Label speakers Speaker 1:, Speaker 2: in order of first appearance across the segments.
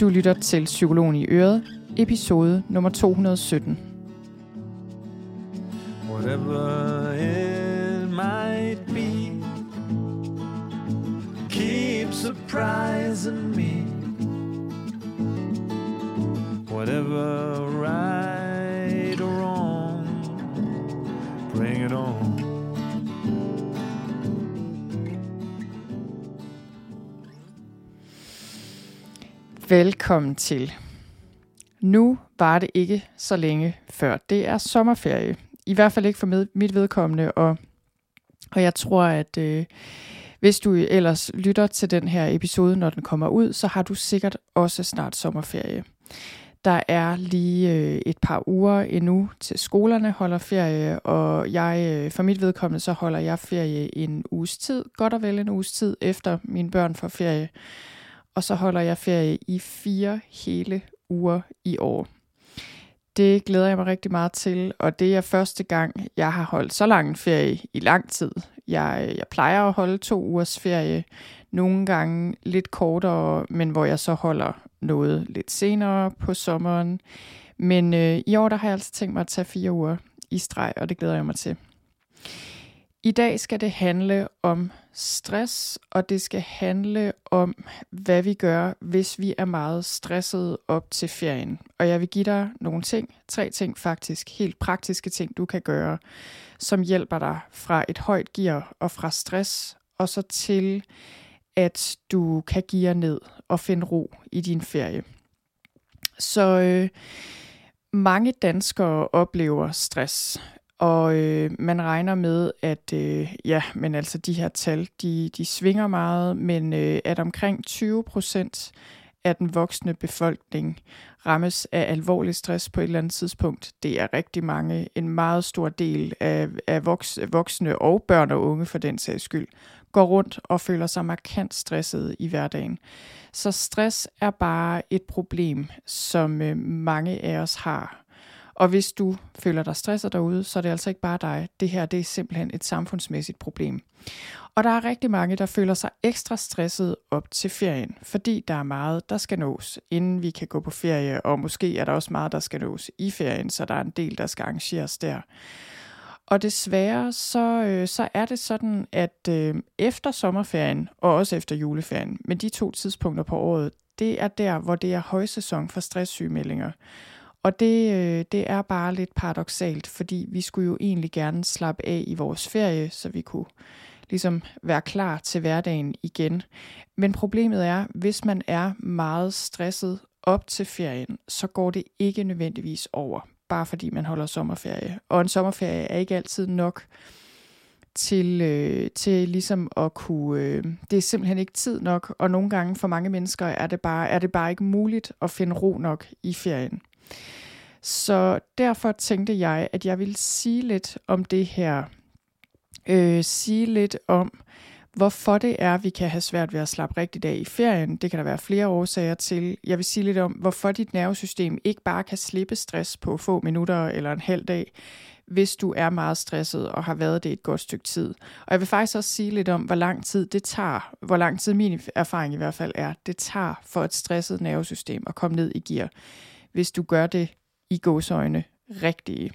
Speaker 1: Du lytter til Psykologen i Øret, episode nummer 217. Whatever it might be Keep surprising me Whatever right Velkommen til. Nu var det ikke så længe før. Det er sommerferie. I hvert fald ikke for mit vedkommende, og, og jeg tror, at øh, hvis du ellers lytter til den her episode, når den kommer ud, så har du sikkert også snart sommerferie. Der er lige øh, et par uger endnu til skolerne holder ferie, og jeg øh, for mit vedkommende så holder jeg ferie en uges tid, godt og vel en uges tid efter mine børn får ferie og så holder jeg ferie i fire hele uger i år. Det glæder jeg mig rigtig meget til, og det er første gang, jeg har holdt så lang en ferie i lang tid. Jeg, jeg plejer at holde to ugers ferie, nogle gange lidt kortere, men hvor jeg så holder noget lidt senere på sommeren. Men øh, i år der har jeg altså tænkt mig at tage fire uger i streg, og det glæder jeg mig til. I dag skal det handle om stress, og det skal handle om, hvad vi gør, hvis vi er meget stressede op til ferien. Og jeg vil give dig nogle ting, tre ting faktisk, helt praktiske ting, du kan gøre, som hjælper dig fra et højt gear og fra stress, og så til, at du kan gear ned og finde ro i din ferie. Så øh, mange danskere oplever stress. Og øh, man regner med, at øh, ja, men altså de her tal, de, de svinger meget, men øh, at omkring 20 procent af den voksne befolkning rammes af alvorlig stress på et eller andet tidspunkt. Det er rigtig mange. En meget stor del af, af voks, voksne og børn og unge for den sags skyld går rundt og føler sig markant stresset i hverdagen. Så stress er bare et problem, som øh, mange af os har. Og hvis du føler dig stresset derude, så er det altså ikke bare dig. Det her det er simpelthen et samfundsmæssigt problem. Og der er rigtig mange, der føler sig ekstra stresset op til ferien, fordi der er meget, der skal nås, inden vi kan gå på ferie, og måske er der også meget, der skal nås i ferien, så der er en del, der skal arrangeres der. Og desværre så, øh, så er det sådan, at øh, efter sommerferien og også efter juleferien, men de to tidspunkter på året, det er der, hvor det er højsæson for stresssygemeldinger. Og det, øh, det er bare lidt paradoxalt, fordi vi skulle jo egentlig gerne slappe af i vores ferie, så vi kunne ligesom være klar til hverdagen igen. Men problemet er, hvis man er meget stresset op til ferien, så går det ikke nødvendigvis over, bare fordi man holder sommerferie. Og en sommerferie er ikke altid nok til, øh, til ligesom at kunne, øh, det er simpelthen ikke tid nok, og nogle gange for mange mennesker er det bare, er det bare ikke muligt at finde ro nok i ferien. Så derfor tænkte jeg, at jeg ville sige lidt om det her. Øh, sige lidt om, hvorfor det er, vi kan have svært ved at slappe rigtigt af i ferien. Det kan der være flere årsager til. Jeg vil sige lidt om, hvorfor dit nervesystem ikke bare kan slippe stress på få minutter eller en halv dag, hvis du er meget stresset og har været det et godt stykke tid. Og jeg vil faktisk også sige lidt om, hvor lang tid det tager, hvor lang tid min erfaring i hvert fald er, det tager for et stresset nervesystem at komme ned i gear, hvis du gør det i gåsøjne rigtige.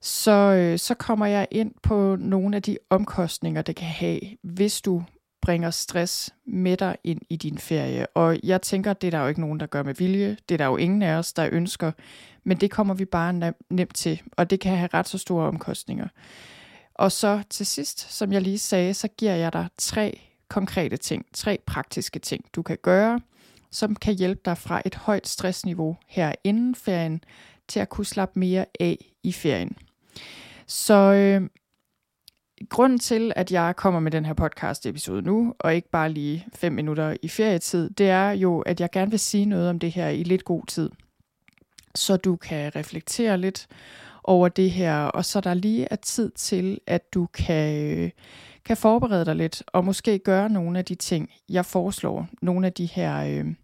Speaker 1: Så, øh, så kommer jeg ind på nogle af de omkostninger, det kan have, hvis du bringer stress med dig ind i din ferie. Og jeg tænker, det er der jo ikke nogen, der gør med vilje. Det er der jo ingen af os, der ønsker. Men det kommer vi bare nemt til, og det kan have ret så store omkostninger. Og så til sidst, som jeg lige sagde, så giver jeg dig tre konkrete ting, tre praktiske ting, du kan gøre, som kan hjælpe dig fra et højt stressniveau her inden ferien til at kunne slappe mere af i ferien. Så øh, grunden til, at jeg kommer med den her podcast episode nu, og ikke bare lige fem minutter i ferietid, det er jo, at jeg gerne vil sige noget om det her i lidt god tid. Så du kan reflektere lidt over det her, og så der lige er tid til, at du kan, kan forberede dig lidt, og måske gøre nogle af de ting, jeg foreslår. Nogle af de her... Øh,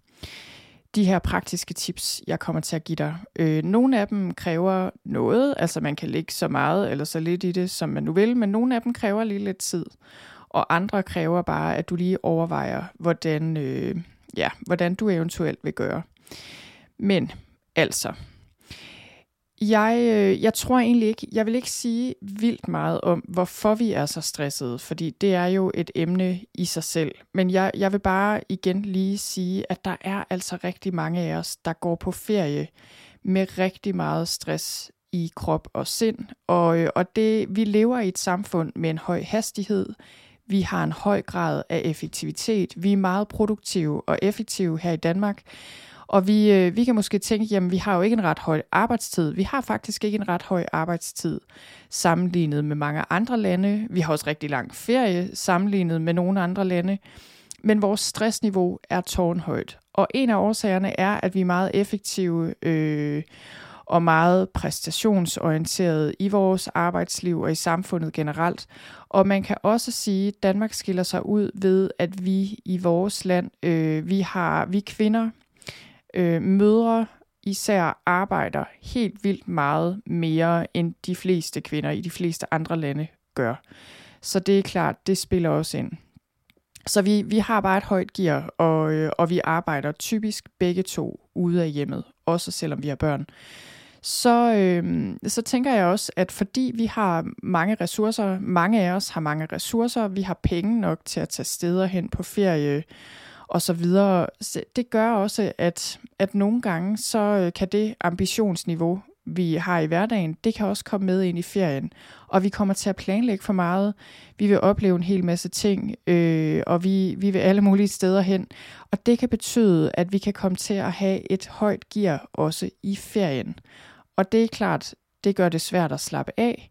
Speaker 1: de her praktiske tips, jeg kommer til at give dig. Øh, nogle af dem kræver noget, altså man kan lægge så meget eller så lidt i det, som man nu vil, men nogle af dem kræver lige lidt tid. Og andre kræver bare, at du lige overvejer, hvordan, øh, ja, hvordan du eventuelt vil gøre. Men altså, jeg, øh, jeg tror egentlig ikke, jeg vil ikke sige vildt meget om, hvorfor vi er så stressede, fordi det er jo et emne i sig selv. Men jeg, jeg vil bare igen lige sige, at der er altså rigtig mange af os, der går på ferie med rigtig meget stress i krop og sind. Og, øh, og det, vi lever i et samfund med en høj hastighed. Vi har en høj grad af effektivitet. Vi er meget produktive og effektive her i Danmark. Og vi, øh, vi kan måske tænke, jamen vi har jo ikke en ret høj arbejdstid. Vi har faktisk ikke en ret høj arbejdstid sammenlignet med mange andre lande. Vi har også rigtig lang ferie sammenlignet med nogle andre lande. Men vores stressniveau er tårnhøjt. Og en af årsagerne er, at vi er meget effektive øh, og meget præstationsorienterede i vores arbejdsliv og i samfundet generelt. Og man kan også sige, at Danmark skiller sig ud ved, at vi i vores land, øh, vi har vi kvinder øh, mødre især arbejder helt vildt meget mere, end de fleste kvinder i de fleste andre lande gør. Så det er klart, det spiller også ind. Så vi, vi har bare et højt gear, og, øh, og vi arbejder typisk begge to ude af hjemmet, også selvom vi har børn. Så, øh, så tænker jeg også, at fordi vi har mange ressourcer, mange af os har mange ressourcer, vi har penge nok til at tage steder hen på ferie, og så videre. Det gør også, at, at nogle gange, så øh, kan det ambitionsniveau, vi har i hverdagen, det kan også komme med ind i ferien. Og vi kommer til at planlægge for meget. Vi vil opleve en hel masse ting, øh, og vi, vi vil alle mulige steder hen. Og det kan betyde, at vi kan komme til at have et højt gear også i ferien. Og det er klart, det gør det svært at slappe af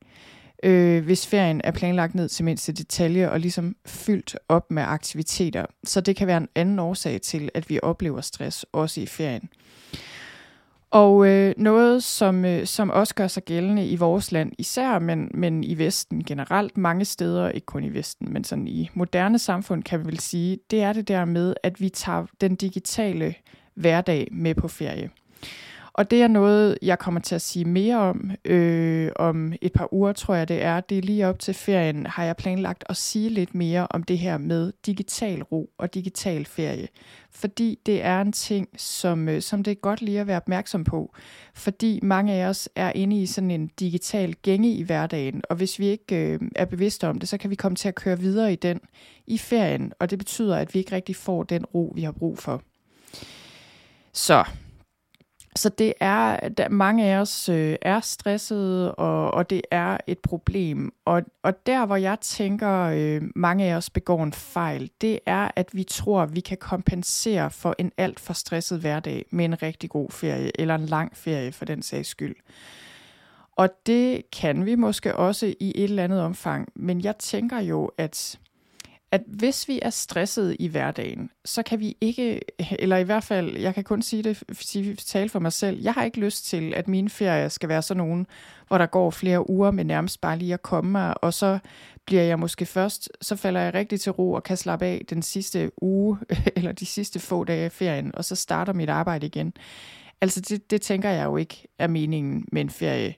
Speaker 1: øh, hvis ferien er planlagt ned til mindste detalje og ligesom fyldt op med aktiviteter. Så det kan være en anden årsag til, at vi oplever stress også i ferien. Og øh, noget, som, øh, som også gør sig gældende i vores land især, men, men i Vesten generelt, mange steder, ikke kun i Vesten, men sådan i moderne samfund, kan vi vel sige, det er det der med, at vi tager den digitale hverdag med på ferie. Og det er noget, jeg kommer til at sige mere om øh, om et par uger, tror jeg det er. Det er lige op til ferien, har jeg planlagt at sige lidt mere om det her med digital ro og digital ferie. Fordi det er en ting, som, øh, som det er godt lige at være opmærksom på. Fordi mange af os er inde i sådan en digital gænge i hverdagen, og hvis vi ikke øh, er bevidste om det, så kan vi komme til at køre videre i den i ferien, og det betyder, at vi ikke rigtig får den ro, vi har brug for. Så så det er, der, mange af os øh, er stressede, og, og det er et problem. Og, og der, hvor jeg tænker, øh, mange af os begår en fejl, det er, at vi tror, vi kan kompensere for en alt for stresset hverdag med en rigtig god ferie, eller en lang ferie for den sags skyld. Og det kan vi måske også i et eller andet omfang, men jeg tænker jo, at at hvis vi er stresset i hverdagen, så kan vi ikke, eller i hvert fald, jeg kan kun sige det, sige, tale for mig selv, jeg har ikke lyst til, at mine ferier skal være sådan nogen, hvor der går flere uger med nærmest bare lige at komme mig, og så bliver jeg måske først, så falder jeg rigtig til ro og kan slappe af den sidste uge, eller de sidste få dage af ferien, og så starter mit arbejde igen. Altså det, det tænker jeg jo ikke er meningen med en ferie.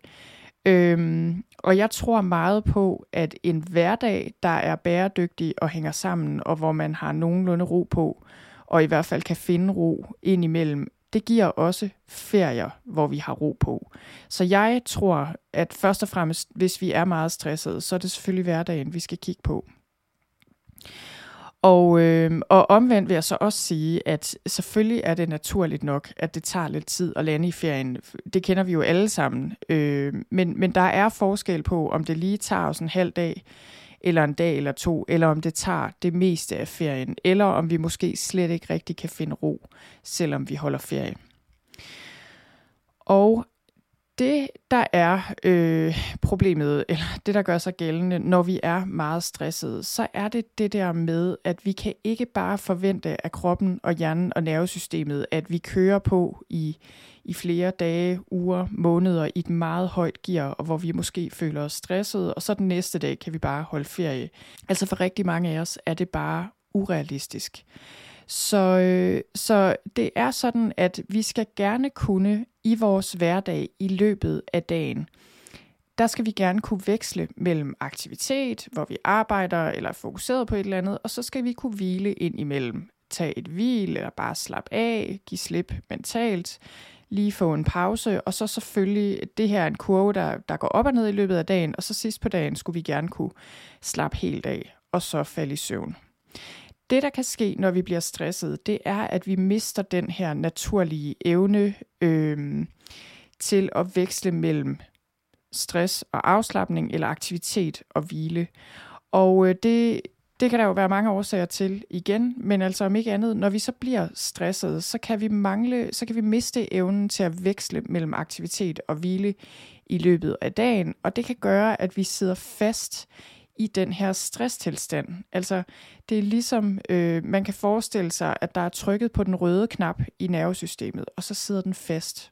Speaker 1: Øhm, og jeg tror meget på, at en hverdag, der er bæredygtig og hænger sammen, og hvor man har nogenlunde ro på, og i hvert fald kan finde ro indimellem, det giver også ferier, hvor vi har ro på. Så jeg tror, at først og fremmest, hvis vi er meget stressede, så er det selvfølgelig hverdagen, vi skal kigge på. Og, øh, og omvendt vil jeg så også sige, at selvfølgelig er det naturligt nok, at det tager lidt tid at lande i ferien. Det kender vi jo alle sammen. Øh, men, men der er forskel på, om det lige tager os en halv dag, eller en dag eller to, eller om det tager det meste af ferien, eller om vi måske slet ikke rigtig kan finde ro, selvom vi holder ferie. Og det, der er øh, problemet, eller det, der gør sig gældende, når vi er meget stressede, så er det det der med, at vi kan ikke bare forvente af kroppen og hjernen og nervesystemet, at vi kører på i, i flere dage, uger, måneder i et meget højt gear, og hvor vi måske føler os stressede, og så den næste dag kan vi bare holde ferie. Altså for rigtig mange af os er det bare urealistisk. Så, øh, så det er sådan, at vi skal gerne kunne i vores hverdag i løbet af dagen, der skal vi gerne kunne veksle mellem aktivitet, hvor vi arbejder eller er fokuseret på et eller andet, og så skal vi kunne hvile ind imellem tage et hvil, eller bare slappe af, give slip mentalt, lige få en pause, og så selvfølgelig, det her er en kurve, der, der går op og ned i løbet af dagen, og så sidst på dagen skulle vi gerne kunne slappe helt af, og så falde i søvn. Det, der kan ske, når vi bliver stresset, det er, at vi mister den her naturlige evne øh, til at veksle mellem stress og afslappning, eller aktivitet og hvile. Og øh, det, det kan der jo være mange årsager til igen, men altså om ikke andet, når vi så bliver stresset, så kan vi mangle, så kan vi miste evnen til at veksle mellem aktivitet og hvile i løbet af dagen, og det kan gøre, at vi sidder fast i den her stresstilstand. Altså, det er ligesom, øh, man kan forestille sig, at der er trykket på den røde knap i nervesystemet, og så sidder den fast.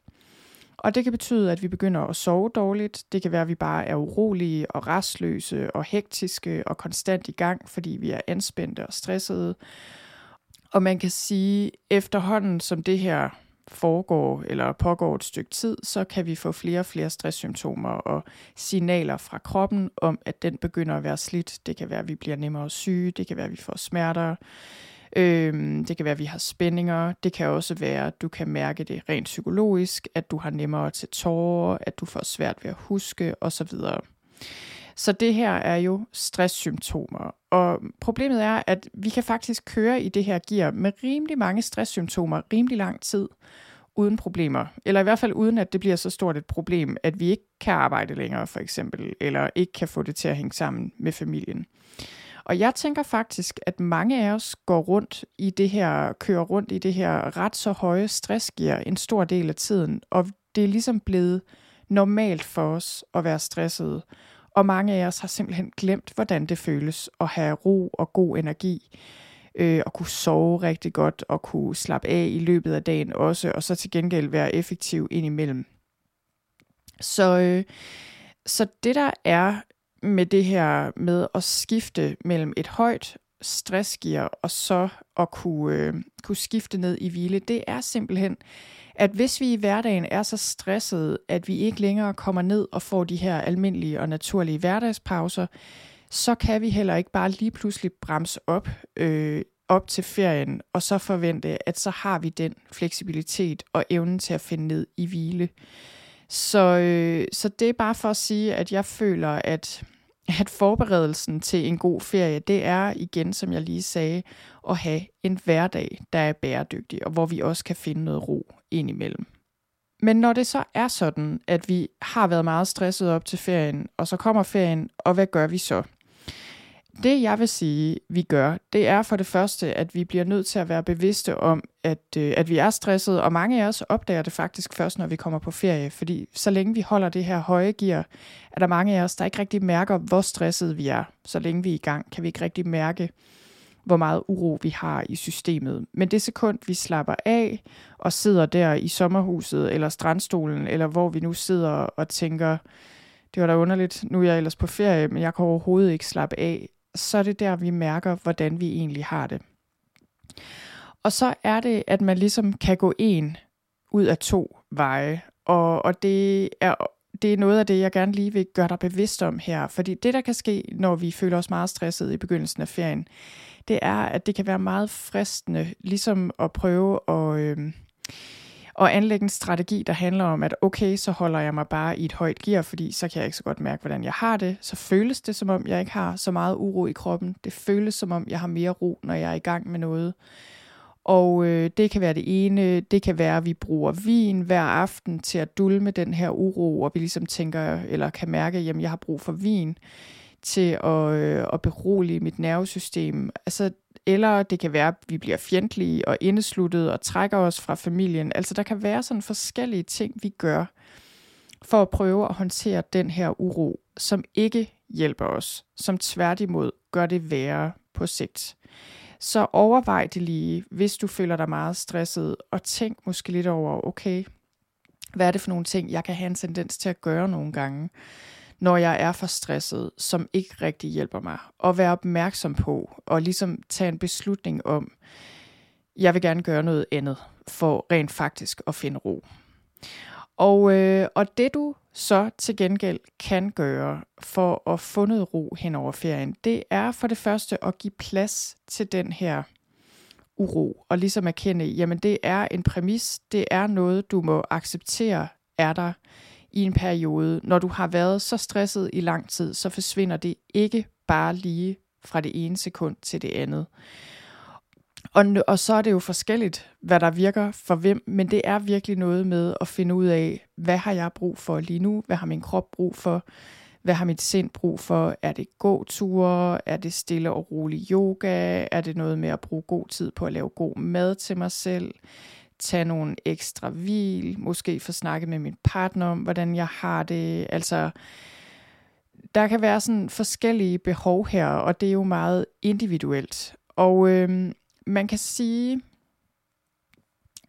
Speaker 1: Og det kan betyde, at vi begynder at sove dårligt. Det kan være, at vi bare er urolige og restløse og hektiske og konstant i gang, fordi vi er anspændte og stressede. Og man kan sige, efterhånden som det her foregår eller pågår et stykke tid, så kan vi få flere og flere stresssymptomer og signaler fra kroppen om, at den begynder at være slidt. Det kan være, at vi bliver nemmere syge, det kan være, at vi får smerter, Øhm, det kan være, at vi har spændinger. Det kan også være, at du kan mærke det rent psykologisk, at du har nemmere til tårer, at du får svært ved at huske osv. Så det her er jo stresssymptomer. Og problemet er, at vi kan faktisk køre i det her gear med rimelig mange stresssymptomer rimelig lang tid uden problemer. Eller i hvert fald uden, at det bliver så stort et problem, at vi ikke kan arbejde længere for eksempel, eller ikke kan få det til at hænge sammen med familien. Og jeg tænker faktisk, at mange af os går rundt i det her, kører rundt i det her ret så høje stressgear en stor del af tiden, og det er ligesom blevet normalt for os at være stressede. Og mange af os har simpelthen glemt, hvordan det føles at have ro og god energi, øh, og kunne sove rigtig godt, og kunne slappe af i løbet af dagen også, og så til gengæld være effektiv indimellem. Så, øh, så det der er med det her med at skifte mellem et højt stressgear og så at kunne, øh, kunne skifte ned i hvile, det er simpelthen, at hvis vi i hverdagen er så stressede, at vi ikke længere kommer ned og får de her almindelige og naturlige hverdagspauser, så kan vi heller ikke bare lige pludselig bremse op øh, op til ferien, og så forvente, at så har vi den fleksibilitet og evnen til at finde ned i hvile. Så, øh, så det er bare for at sige, at jeg føler, at at forberedelsen til en god ferie, det er igen, som jeg lige sagde, at have en hverdag, der er bæredygtig, og hvor vi også kan finde noget ro indimellem. Men når det så er sådan, at vi har været meget stresset op til ferien, og så kommer ferien, og hvad gør vi så? Det jeg vil sige, vi gør, det er for det første, at vi bliver nødt til at være bevidste om, at, øh, at vi er stresset, og mange af os opdager det faktisk først, når vi kommer på ferie, fordi så længe vi holder det her høje gear, er der mange af os, der ikke rigtig mærker, hvor stresset vi er. Så længe vi er i gang, kan vi ikke rigtig mærke, hvor meget uro vi har i systemet. Men det sekund, vi slapper af og sidder der i sommerhuset eller strandstolen, eller hvor vi nu sidder og tænker, det var da underligt, nu er jeg ellers på ferie, men jeg kan overhovedet ikke slappe af, så er det der, vi mærker, hvordan vi egentlig har det. Og så er det, at man ligesom kan gå en ud af to veje, og, og det er det er noget af det, jeg gerne lige vil gøre dig bevidst om her. Fordi det, der kan ske, når vi føler os meget stresset i begyndelsen af ferien, det er, at det kan være meget fristende, ligesom at prøve at, øh, og anlægge en strategi, der handler om, at okay, så holder jeg mig bare i et højt gear, fordi så kan jeg ikke så godt mærke, hvordan jeg har det. Så føles det, som om jeg ikke har så meget uro i kroppen. Det føles, som om jeg har mere ro, når jeg er i gang med noget. Og øh, det kan være det ene, det kan være, at vi bruger vin hver aften til at dulme den her uro, og vi ligesom tænker, eller kan mærke, at jeg har brug for vin til at, øh, at berolige mit nervesystem. Altså eller det kan være, at vi bliver fjendtlige og indesluttede og trækker os fra familien. Altså der kan være sådan forskellige ting, vi gør for at prøve at håndtere den her uro, som ikke hjælper os, som tværtimod gør det værre på sigt. Så overvej det lige, hvis du føler dig meget stresset, og tænk måske lidt over, okay, hvad er det for nogle ting, jeg kan have en tendens til at gøre nogle gange når jeg er for stresset, som ikke rigtig hjælper mig. Og være opmærksom på, og ligesom tage en beslutning om, jeg vil gerne gøre noget andet, for rent faktisk at finde ro. Og, øh, og det du så til gengæld kan gøre for at få noget ro hen over ferien, det er for det første at give plads til den her uro, og ligesom erkende, jamen det er en præmis, det er noget, du må acceptere er der i en periode. Når du har været så stresset i lang tid, så forsvinder det ikke bare lige fra det ene sekund til det andet. Og, og så er det jo forskelligt, hvad der virker for hvem, men det er virkelig noget med at finde ud af, hvad har jeg brug for lige nu? Hvad har min krop brug for? Hvad har mit sind brug for? Er det gåture? Er det stille og rolig yoga? Er det noget med at bruge god tid på at lave god mad til mig selv? Tage nogle ekstra hvil? Måske få snakket med min partner om, hvordan jeg har det? Altså, der kan være sådan forskellige behov her, og det er jo meget individuelt. Og øh, man kan sige,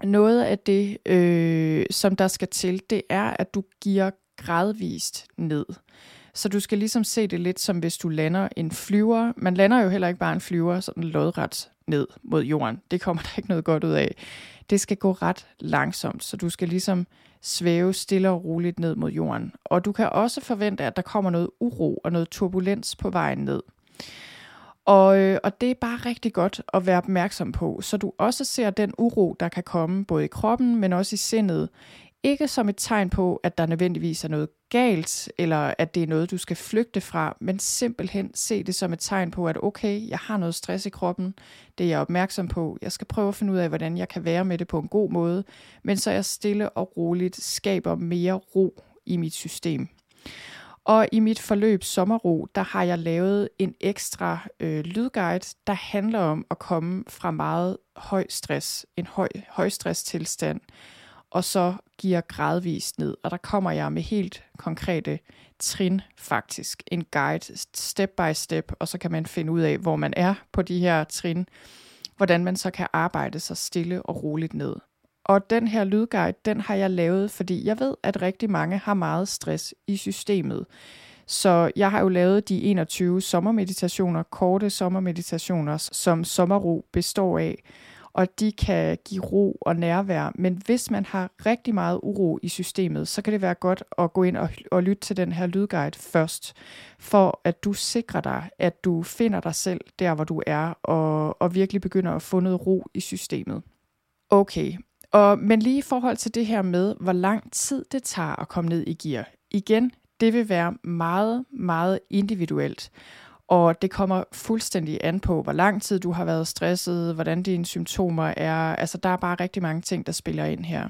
Speaker 1: noget af det, øh, som der skal til, det er, at du giver gradvist ned. Så du skal ligesom se det lidt som hvis du lander en flyver. Man lander jo heller ikke bare en flyver sådan lodret ned mod jorden. Det kommer der ikke noget godt ud af. Det skal gå ret langsomt, så du skal ligesom svæve stille og roligt ned mod jorden. Og du kan også forvente, at der kommer noget uro og noget turbulens på vejen ned. Og, øh, og det er bare rigtig godt at være opmærksom på, så du også ser den uro, der kan komme både i kroppen, men også i sindet. Ikke som et tegn på, at der nødvendigvis er noget galt, eller at det er noget, du skal flygte fra, men simpelthen se det som et tegn på, at okay, jeg har noget stress i kroppen, det er jeg opmærksom på. Jeg skal prøve at finde ud af, hvordan jeg kan være med det på en god måde, men så jeg stille og roligt skaber mere ro i mit system. Og i mit forløb Sommerro, der har jeg lavet en ekstra øh, lydguide, der handler om at komme fra meget høj stress, en høj, høj tilstand, og så giver gradvist ned. Og der kommer jeg med helt konkrete trin faktisk, en guide step by step, og så kan man finde ud af, hvor man er på de her trin, hvordan man så kan arbejde sig stille og roligt ned. Og den her lydguide, den har jeg lavet, fordi jeg ved, at rigtig mange har meget stress i systemet. Så jeg har jo lavet de 21 sommermeditationer, korte sommermeditationer, som sommerro består af. Og de kan give ro og nærvær. Men hvis man har rigtig meget uro i systemet, så kan det være godt at gå ind og, og lytte til den her lydguide først, for at du sikrer dig, at du finder dig selv der, hvor du er, og, og virkelig begynder at få noget ro i systemet. Okay, og, men lige i forhold til det her med, hvor lang tid det tager at komme ned i gear. Igen, det vil være meget, meget individuelt. Og det kommer fuldstændig an på, hvor lang tid du har været stresset, hvordan dine symptomer er. Altså, der er bare rigtig mange ting, der spiller ind her.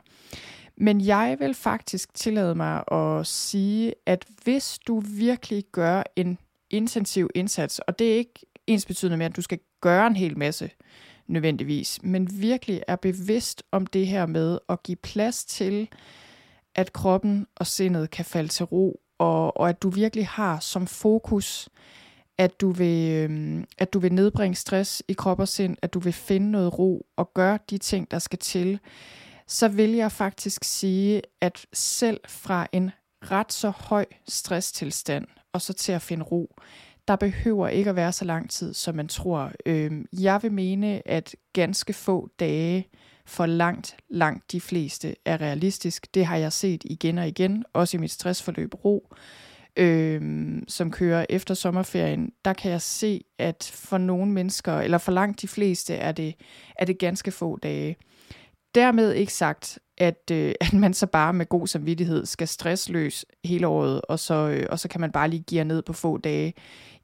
Speaker 1: Men jeg vil faktisk tillade mig at sige, at hvis du virkelig gør en intensiv indsats, og det er ikke ens betydende med, at du skal gøre en hel masse, nødvendigvis, men virkelig er bevidst om det her med at give plads til, at kroppen og sindet kan falde til ro, og, og at du virkelig har som fokus, at du, vil, øhm, at du vil nedbringe stress i krop og sind, at du vil finde noget ro og gøre de ting, der skal til, så vil jeg faktisk sige, at selv fra en ret så høj stresstilstand, og så til at finde ro, der behøver ikke at være så lang tid, som man tror. Øh, jeg vil mene, at ganske få dage for langt, langt de fleste er realistisk. Det har jeg set igen og igen, også i mit stressforløb Ro, øh, som kører efter sommerferien. Der kan jeg se, at for nogle mennesker, eller for langt de fleste, er det, er det ganske få dage. Dermed ikke sagt, at, øh, at man så bare med god samvittighed skal stressløs hele året, og så, øh, og så kan man bare lige give ned på få dage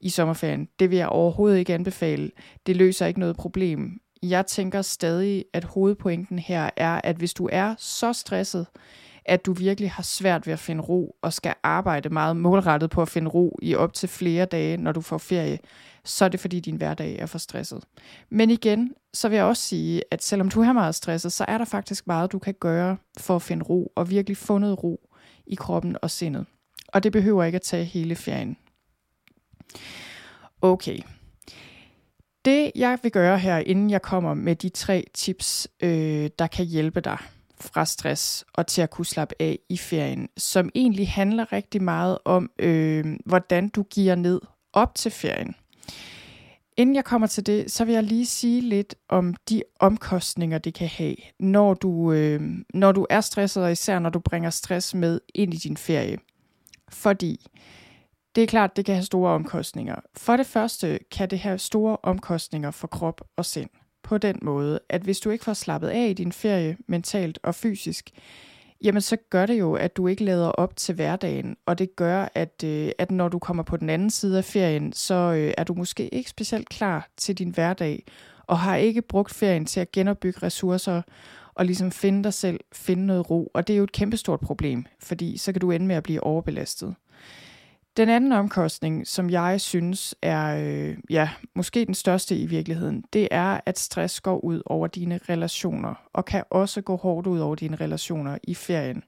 Speaker 1: i sommerferien. Det vil jeg overhovedet ikke anbefale. Det løser ikke noget problem. Jeg tænker stadig, at hovedpointen her er, at hvis du er så stresset, at du virkelig har svært ved at finde ro, og skal arbejde meget målrettet på at finde ro i op til flere dage, når du får ferie, så er det fordi din hverdag er for stresset. Men igen, så vil jeg også sige, at selvom du er meget stresset, så er der faktisk meget, du kan gøre for at finde ro, og virkelig få noget ro i kroppen og sindet. Og det behøver ikke at tage hele ferien. Okay. Det jeg vil gøre her, inden jeg kommer med de tre tips, øh, der kan hjælpe dig fra stress og til at kunne slappe af i ferien, som egentlig handler rigtig meget om, øh, hvordan du giver ned op til ferien. Inden jeg kommer til det, så vil jeg lige sige lidt om de omkostninger, det kan have, når du, øh, når du er stresset, og især når du bringer stress med ind i din ferie. Fordi det er klart, det kan have store omkostninger. For det første kan det have store omkostninger for krop og sind på den måde, at hvis du ikke får slappet af i din ferie mentalt og fysisk, jamen så gør det jo, at du ikke lader op til hverdagen, og det gør, at, øh, at når du kommer på den anden side af ferien, så øh, er du måske ikke specielt klar til din hverdag, og har ikke brugt ferien til at genopbygge ressourcer, og ligesom finde dig selv, finde noget ro, og det er jo et kæmpestort problem, fordi så kan du ende med at blive overbelastet. Den anden omkostning, som jeg synes er, øh, ja, måske den største i virkeligheden, det er, at stress går ud over dine relationer, og kan også gå hårdt ud over dine relationer i ferien.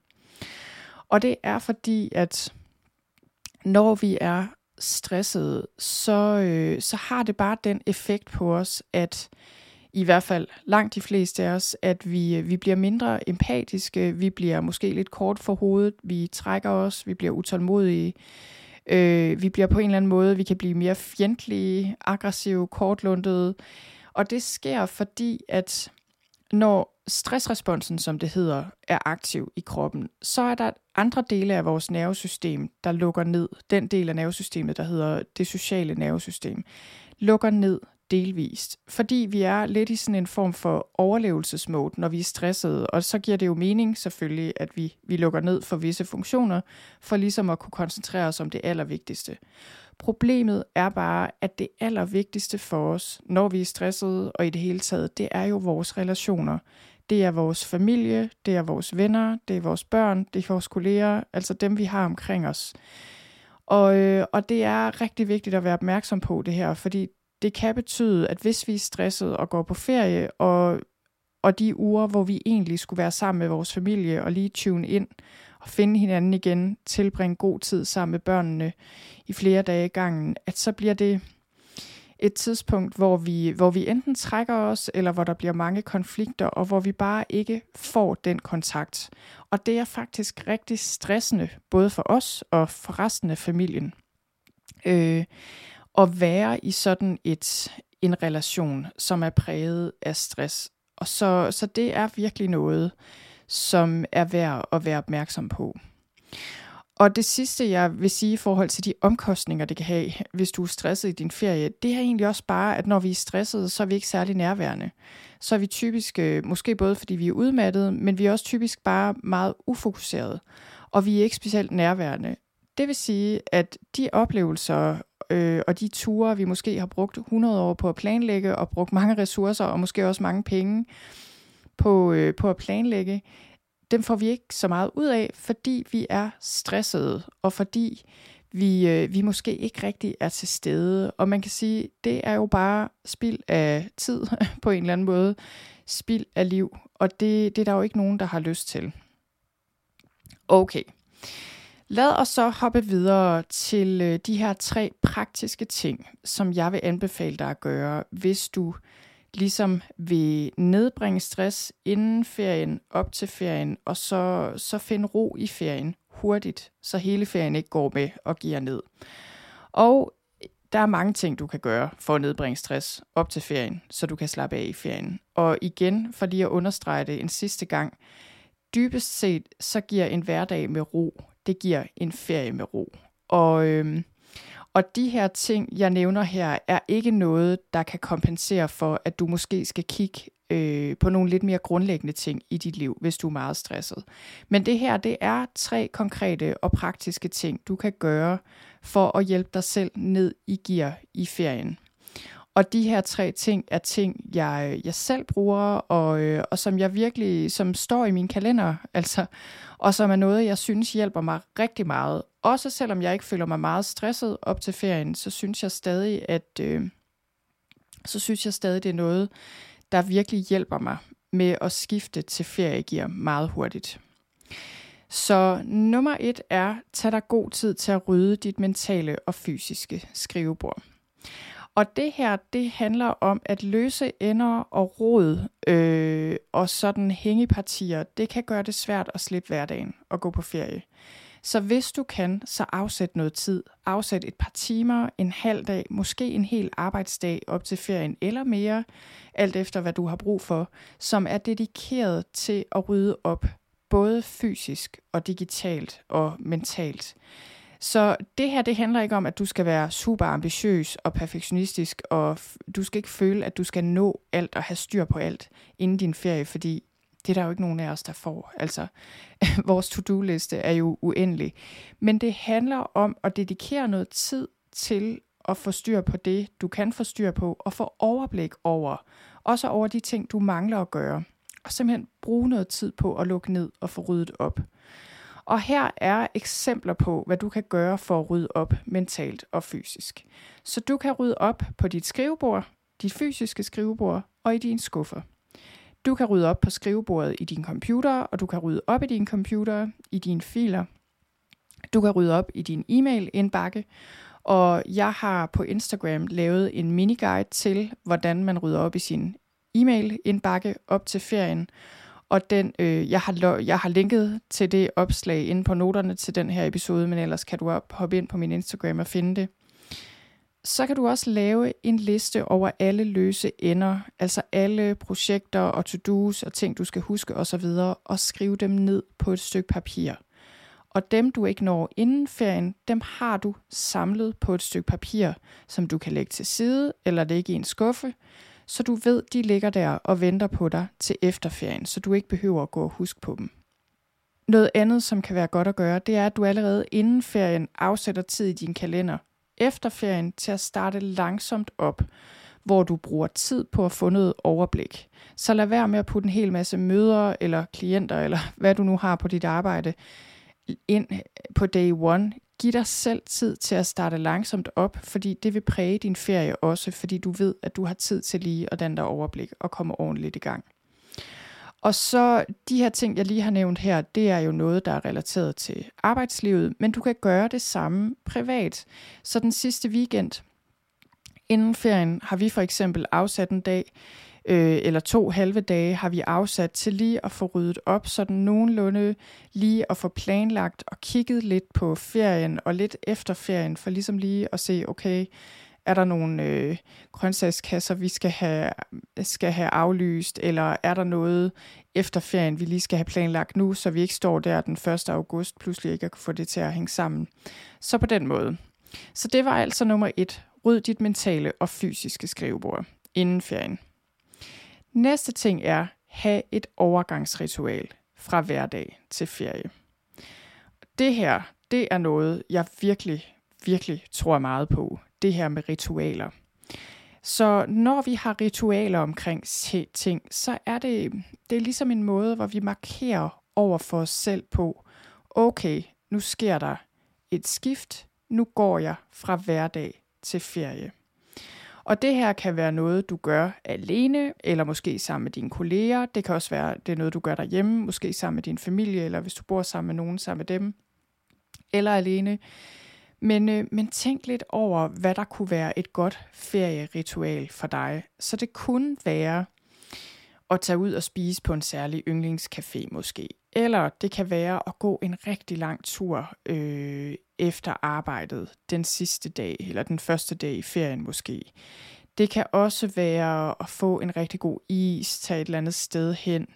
Speaker 1: Og det er fordi, at når vi er stressede, så, øh, så har det bare den effekt på os, at i hvert fald langt de fleste af os, at vi, øh, vi bliver mindre empatiske, vi bliver måske lidt kort for hovedet, vi trækker os, vi bliver utålmodige, Øh, vi bliver på en eller anden måde, vi kan blive mere fjendtlige, aggressive, kortlundede. Og det sker, fordi at når stressresponsen, som det hedder, er aktiv i kroppen, så er der andre dele af vores nervesystem, der lukker ned. Den del af nervesystemet, der hedder det sociale nervesystem, lukker ned delvist. Fordi vi er lidt i sådan en form for overlevelsesmode, når vi er stressede, og så giver det jo mening selvfølgelig, at vi, vi lukker ned for visse funktioner, for ligesom at kunne koncentrere os om det allervigtigste. Problemet er bare, at det allervigtigste for os, når vi er stressede og i det hele taget, det er jo vores relationer. Det er vores familie, det er vores venner, det er vores børn, det er vores kolleger, altså dem vi har omkring os. Og, øh, og det er rigtig vigtigt at være opmærksom på det her, fordi det kan betyde, at hvis vi er stresset og går på ferie, og, og de uger, hvor vi egentlig skulle være sammen med vores familie og lige tune ind og finde hinanden igen, tilbringe god tid sammen med børnene i flere dage i gangen, at så bliver det et tidspunkt, hvor vi, hvor vi enten trækker os, eller hvor der bliver mange konflikter, og hvor vi bare ikke får den kontakt. Og det er faktisk rigtig stressende, både for os og for resten af familien. Øh, at være i sådan et en relation, som er præget af stress. Og så, så det er virkelig noget, som er værd at være opmærksom på. Og det sidste, jeg vil sige i forhold til de omkostninger, det kan have, hvis du er stresset i din ferie, det er egentlig også bare, at når vi er stressede, så er vi ikke særlig nærværende. Så er vi typisk, øh, måske både fordi vi er udmattede, men vi er også typisk bare meget ufokuseret, og vi er ikke specielt nærværende. Det vil sige, at de oplevelser øh, og de ture, vi måske har brugt 100 år på at planlægge, og brugt mange ressourcer, og måske også mange penge på, øh, på at planlægge, dem får vi ikke så meget ud af, fordi vi er stressede, og fordi vi, øh, vi måske ikke rigtig er til stede. Og man kan sige, det er jo bare spild af tid på en eller anden måde, spild af liv, og det, det er der jo ikke nogen, der har lyst til. Okay. Lad os så hoppe videre til øh, de her tre praktiske ting, som jeg vil anbefale dig at gøre, hvis du ligesom vil nedbringe stress inden ferien, op til ferien, og så, så finde ro i ferien hurtigt, så hele ferien ikke går med og giver ned. Og øh, der er mange ting, du kan gøre for at nedbringe stress op til ferien, så du kan slappe af i ferien. Og igen, for lige at understrege det en sidste gang, dybest set, så giver en hverdag med ro det giver en ferie med ro. Og, øhm, og de her ting, jeg nævner her, er ikke noget, der kan kompensere for, at du måske skal kigge øh, på nogle lidt mere grundlæggende ting i dit liv, hvis du er meget stresset. Men det her, det er tre konkrete og praktiske ting, du kan gøre for at hjælpe dig selv ned i gear i ferien. Og de her tre ting er ting, jeg, jeg selv bruger, og, øh, og som jeg virkelig, som står i min kalender, altså, og som er noget, jeg synes hjælper mig rigtig meget. Også selvom jeg ikke føler mig meget stresset op til ferien, så synes jeg stadig, at øh, så synes jeg stadig, det er noget, der virkelig hjælper mig med at skifte til feriegear meget hurtigt. Så nummer et er, tag dig god tid til at rydde dit mentale og fysiske skrivebord. Og det her, det handler om at løse ender og rod øh, og sådan hængepartier. Det kan gøre det svært at slippe hverdagen og gå på ferie. Så hvis du kan, så afsæt noget tid. Afsæt et par timer, en halv dag, måske en hel arbejdsdag op til ferien eller mere, alt efter hvad du har brug for, som er dedikeret til at rydde op, både fysisk og digitalt og mentalt så det her, det handler ikke om, at du skal være super ambitiøs og perfektionistisk, og du skal ikke føle, at du skal nå alt og have styr på alt inden din ferie, fordi det er der jo ikke nogen af os, der får. Altså, vores to-do-liste er jo uendelig. Men det handler om at dedikere noget tid til at få styr på det, du kan få styr på, og få overblik over, også over de ting, du mangler at gøre. Og simpelthen bruge noget tid på at lukke ned og få ryddet op. Og her er eksempler på, hvad du kan gøre for at rydde op mentalt og fysisk. Så du kan rydde op på dit skrivebord, dit fysiske skrivebord og i dine skuffer. Du kan rydde op på skrivebordet i din computer, og du kan rydde op i din computer, i dine filer. Du kan rydde op i din e-mail-indbakke, og jeg har på Instagram lavet en mini-guide til, hvordan man rydder op i sin e-mail-indbakke op til ferien. Og den, øh, jeg, har, jeg har linket til det opslag inde på noterne til den her episode, men ellers kan du op, hoppe ind på min Instagram og finde det. Så kan du også lave en liste over alle løse ender, altså alle projekter og to-dos og ting, du skal huske osv., og skrive dem ned på et stykke papir. Og dem, du ikke når inden ferien, dem har du samlet på et stykke papir, som du kan lægge til side eller lægge i en skuffe, så du ved, de ligger der og venter på dig til efterferien, så du ikke behøver at gå og huske på dem. Noget andet, som kan være godt at gøre, det er, at du allerede inden ferien afsætter tid i din kalender efter ferien til at starte langsomt op, hvor du bruger tid på at få noget overblik. Så lad være med at putte en hel masse møder eller klienter, eller hvad du nu har på dit arbejde, ind på day one. Giv dig selv tid til at starte langsomt op, fordi det vil præge din ferie også, fordi du ved, at du har tid til lige at danne dig overblik og komme ordentligt i gang. Og så de her ting, jeg lige har nævnt her, det er jo noget, der er relateret til arbejdslivet, men du kan gøre det samme privat. Så den sidste weekend inden ferien har vi for eksempel afsat en dag, øh, eller to halve dage har vi afsat til lige at få ryddet op, sådan nogenlunde lige at få planlagt og kigget lidt på ferien og lidt efter ferien, for ligesom lige at se, okay, er der nogle øh, grøntsagskasser, vi skal have, skal have aflyst, eller er der noget efter ferien, vi lige skal have planlagt nu, så vi ikke står der den 1. august pludselig ikke kan få det til at hænge sammen. Så på den måde. Så det var altså nummer et. Ryd dit mentale og fysiske skrivebord inden ferien. Næste ting er, have et overgangsritual fra hverdag til ferie. Det her, det er noget, jeg virkelig, virkelig tror meget på det her med ritualer. Så når vi har ritualer omkring ting, så er det, det er ligesom en måde, hvor vi markerer over for os selv på, okay, nu sker der et skift, nu går jeg fra hverdag til ferie. Og det her kan være noget, du gør alene, eller måske sammen med dine kolleger. Det kan også være, det er noget, du gør derhjemme, måske sammen med din familie, eller hvis du bor sammen med nogen, sammen med dem, eller alene. Men, øh, men tænk lidt over, hvad der kunne være et godt ferieritual for dig. Så det kunne være at tage ud og spise på en særlig yndlingscafé måske. Eller det kan være at gå en rigtig lang tur øh, efter arbejdet den sidste dag, eller den første dag i ferien måske. Det kan også være at få en rigtig god is, tage et eller andet sted hen.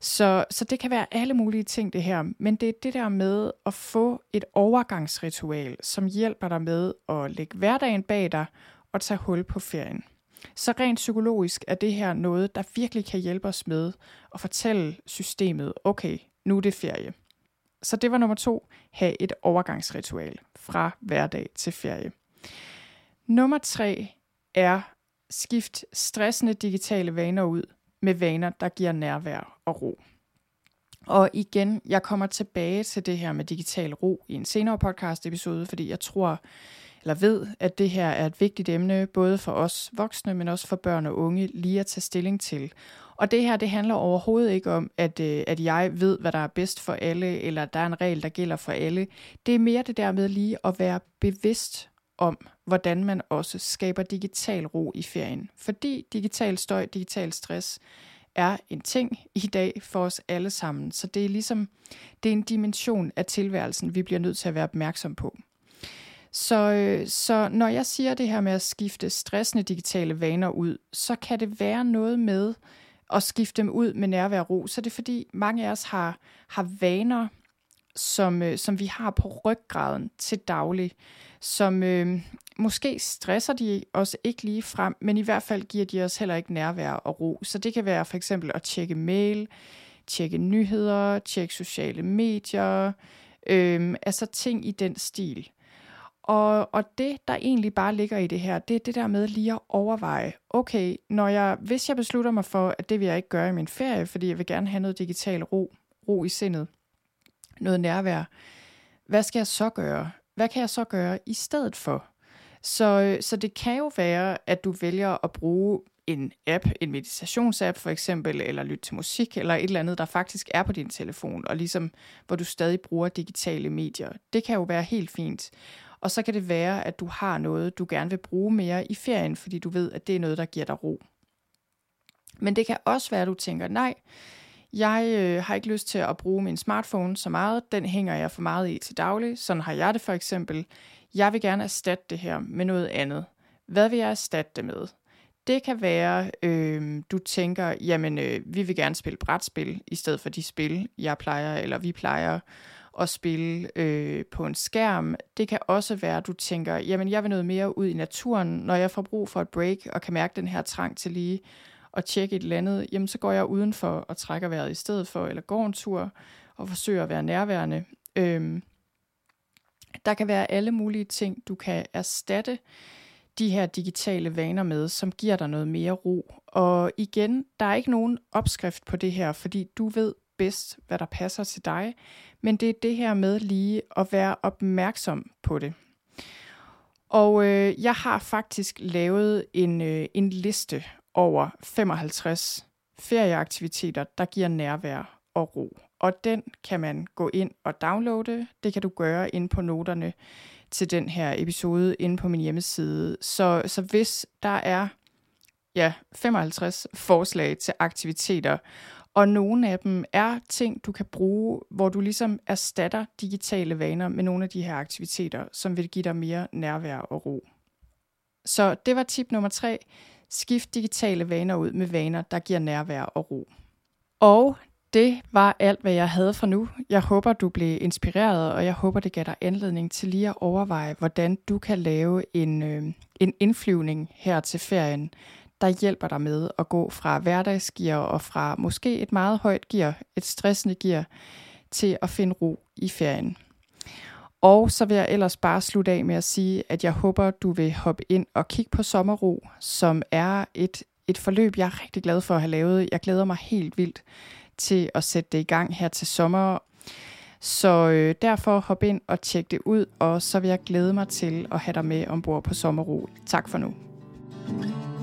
Speaker 1: Så, så det kan være alle mulige ting det her, men det er det der med at få et overgangsritual, som hjælper dig med at lægge hverdagen bag dig og tage hul på ferien. Så rent psykologisk er det her noget, der virkelig kan hjælpe os med at fortælle systemet, okay, nu er det ferie. Så det var nummer to, have et overgangsritual fra hverdag til ferie. Nummer tre er skift stressende digitale vaner ud med vaner, der giver nærvær og ro. Og igen, jeg kommer tilbage til det her med digital ro i en senere podcast episode, fordi jeg tror, eller ved, at det her er et vigtigt emne, både for os voksne, men også for børn og unge, lige at tage stilling til. Og det her, det handler overhovedet ikke om, at, øh, at jeg ved, hvad der er bedst for alle, eller at der er en regel, der gælder for alle. Det er mere det der med lige at være bevidst om, hvordan man også skaber digital ro i ferien. Fordi digital støj, digital stress er en ting i dag for os alle sammen. Så det er ligesom, det er en dimension af tilværelsen, vi bliver nødt til at være opmærksom på. Så, øh, så når jeg siger det her med at skifte stressende digitale vaner ud, så kan det være noget med at skifte dem ud med nærvær og ro. Så det er fordi mange af os har, har vaner, som, øh, som vi har på ryggraden til daglig, som øh, måske stresser de os ikke lige frem, men i hvert fald giver de os heller ikke nærvær og ro. Så det kan være for eksempel at tjekke mail, tjekke nyheder, tjekke sociale medier, øh, altså ting i den stil. Og, og det, der egentlig bare ligger i det her, det er det der med lige at overveje, okay, når jeg, hvis jeg beslutter mig for, at det vil jeg ikke gøre i min ferie, fordi jeg vil gerne have noget digital ro, ro i sindet, noget nærvær, hvad skal jeg så gøre? Hvad kan jeg så gøre i stedet for? Så, så det kan jo være, at du vælger at bruge en app, en meditationsapp for eksempel, eller lytte til musik, eller et eller andet, der faktisk er på din telefon, og ligesom, hvor du stadig bruger digitale medier. Det kan jo være helt fint. Og så kan det være, at du har noget, du gerne vil bruge mere i ferien, fordi du ved, at det er noget, der giver dig ro. Men det kan også være, at du tænker, nej, jeg øh, har ikke lyst til at bruge min smartphone så meget. Den hænger jeg for meget i til daglig. Sådan har jeg det for eksempel. Jeg vil gerne erstatte det her med noget andet. Hvad vil jeg erstatte det med? Det kan være, øh, du tænker, jamen øh, vi vil gerne spille brætspil, i stedet for de spil, jeg plejer, eller vi plejer at spille øh, på en skærm. Det kan også være, at du tænker, jamen jeg vil noget mere ud i naturen, når jeg får brug for et break, og kan mærke den her trang til lige at tjekke et eller andet, jamen så går jeg udenfor og trækker vejret i stedet for, eller går en tur og forsøger at være nærværende. Øhm, der kan være alle mulige ting, du kan erstatte de her digitale vaner med, som giver dig noget mere ro. Og igen, der er ikke nogen opskrift på det her, fordi du ved bedst, hvad der passer til dig, men det er det her med lige at være opmærksom på det. Og øh, jeg har faktisk lavet en, øh, en liste over 55 ferieaktiviteter, der giver nærvær og ro. Og den kan man gå ind og downloade. Det kan du gøre ind på noterne til den her episode inde på min hjemmeside. Så, så hvis der er ja, 55 forslag til aktiviteter, og nogle af dem er ting, du kan bruge, hvor du ligesom erstatter digitale vaner med nogle af de her aktiviteter, som vil give dig mere nærvær og ro. Så det var tip nummer tre. Skift digitale vaner ud med vaner, der giver nærvær og ro. Og det var alt, hvad jeg havde for nu. Jeg håber, du blev inspireret, og jeg håber, det gav dig anledning til lige at overveje, hvordan du kan lave en, øh, en indflyvning her til ferien, der hjælper dig med at gå fra hverdagsgear og fra måske et meget højt gear, et stressende gear, til at finde ro i ferien. Og så vil jeg ellers bare slutte af med at sige, at jeg håber, du vil hoppe ind og kigge på Sommerro, som er et, et forløb, jeg er rigtig glad for at have lavet. Jeg glæder mig helt vildt til at sætte det i gang her til sommer. Så øh, derfor hop ind og tjek det ud, og så vil jeg glæde mig til at have dig med ombord på Sommerro. Tak for nu. thank you